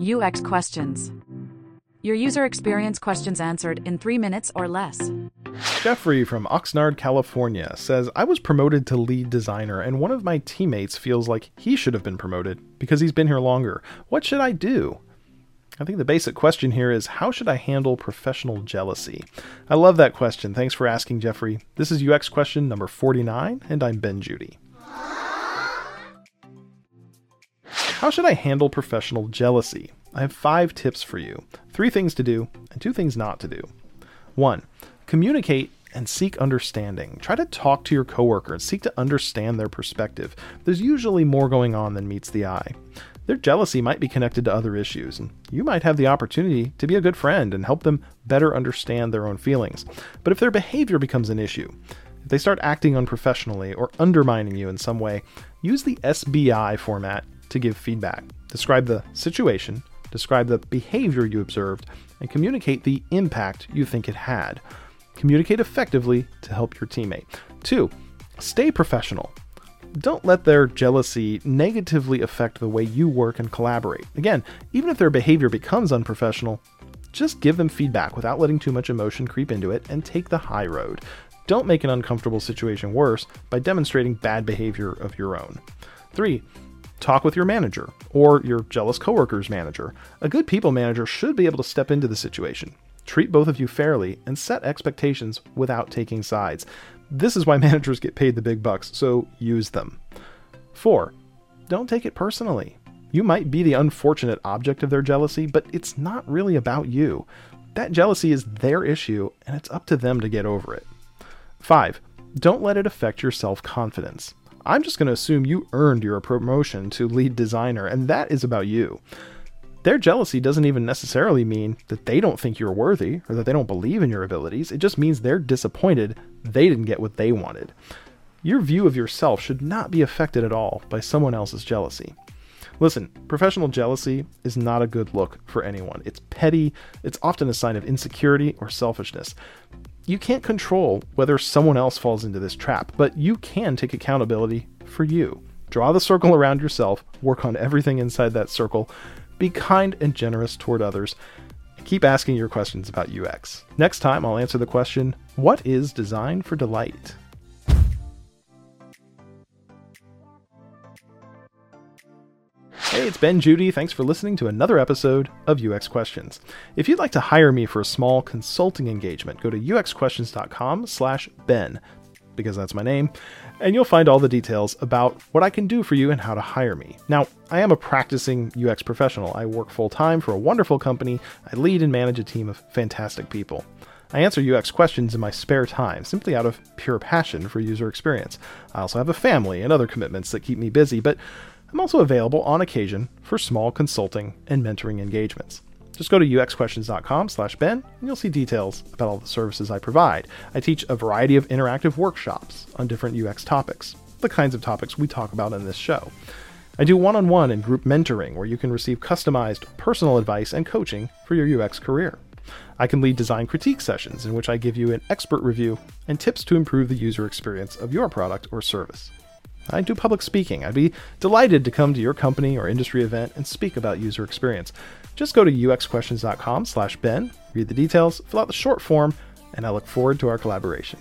UX questions. Your user experience questions answered in three minutes or less. Jeffrey from Oxnard, California says, I was promoted to lead designer, and one of my teammates feels like he should have been promoted because he's been here longer. What should I do? I think the basic question here is how should I handle professional jealousy? I love that question. Thanks for asking, Jeffrey. This is UX question number 49, and I'm Ben Judy. How should I handle professional jealousy? I have five tips for you three things to do and two things not to do. One, communicate and seek understanding. Try to talk to your coworker and seek to understand their perspective. There's usually more going on than meets the eye. Their jealousy might be connected to other issues, and you might have the opportunity to be a good friend and help them better understand their own feelings. But if their behavior becomes an issue, if they start acting unprofessionally or undermining you in some way, use the SBI format to give feedback. Describe the situation, describe the behavior you observed, and communicate the impact you think it had. Communicate effectively to help your teammate. Two, stay professional. Don't let their jealousy negatively affect the way you work and collaborate. Again, even if their behavior becomes unprofessional, just give them feedback without letting too much emotion creep into it and take the high road. Don't make an uncomfortable situation worse by demonstrating bad behavior of your own. 3 talk with your manager or your jealous coworker's manager. A good people manager should be able to step into the situation, treat both of you fairly, and set expectations without taking sides. This is why managers get paid the big bucks, so use them. 4. Don't take it personally. You might be the unfortunate object of their jealousy, but it's not really about you. That jealousy is their issue, and it's up to them to get over it. 5. Don't let it affect your self confidence. I'm just going to assume you earned your promotion to lead designer, and that is about you. Their jealousy doesn't even necessarily mean that they don't think you're worthy or that they don't believe in your abilities. It just means they're disappointed they didn't get what they wanted. Your view of yourself should not be affected at all by someone else's jealousy. Listen, professional jealousy is not a good look for anyone. It's petty, it's often a sign of insecurity or selfishness. You can't control whether someone else falls into this trap, but you can take accountability for you. Draw the circle around yourself, work on everything inside that circle, be kind and generous toward others, and keep asking your questions about UX. Next time, I'll answer the question What is design for delight? Hey, it's Ben Judy. Thanks for listening to another episode of UX Questions. If you'd like to hire me for a small consulting engagement, go to uxquestions.com/ben because that's my name, and you'll find all the details about what I can do for you and how to hire me. Now, I am a practicing UX professional. I work full-time for a wonderful company. I lead and manage a team of fantastic people. I answer UX questions in my spare time, simply out of pure passion for user experience. I also have a family and other commitments that keep me busy, but I'm also available on occasion for small consulting and mentoring engagements. Just go to uxquestions.com slash Ben and you'll see details about all the services I provide. I teach a variety of interactive workshops on different UX topics, the kinds of topics we talk about in this show. I do one on one and group mentoring where you can receive customized personal advice and coaching for your UX career. I can lead design critique sessions in which I give you an expert review and tips to improve the user experience of your product or service. I do public speaking. I'd be delighted to come to your company or industry event and speak about user experience. Just go to uxquestions.com slash Ben, read the details, fill out the short form, and I look forward to our collaboration.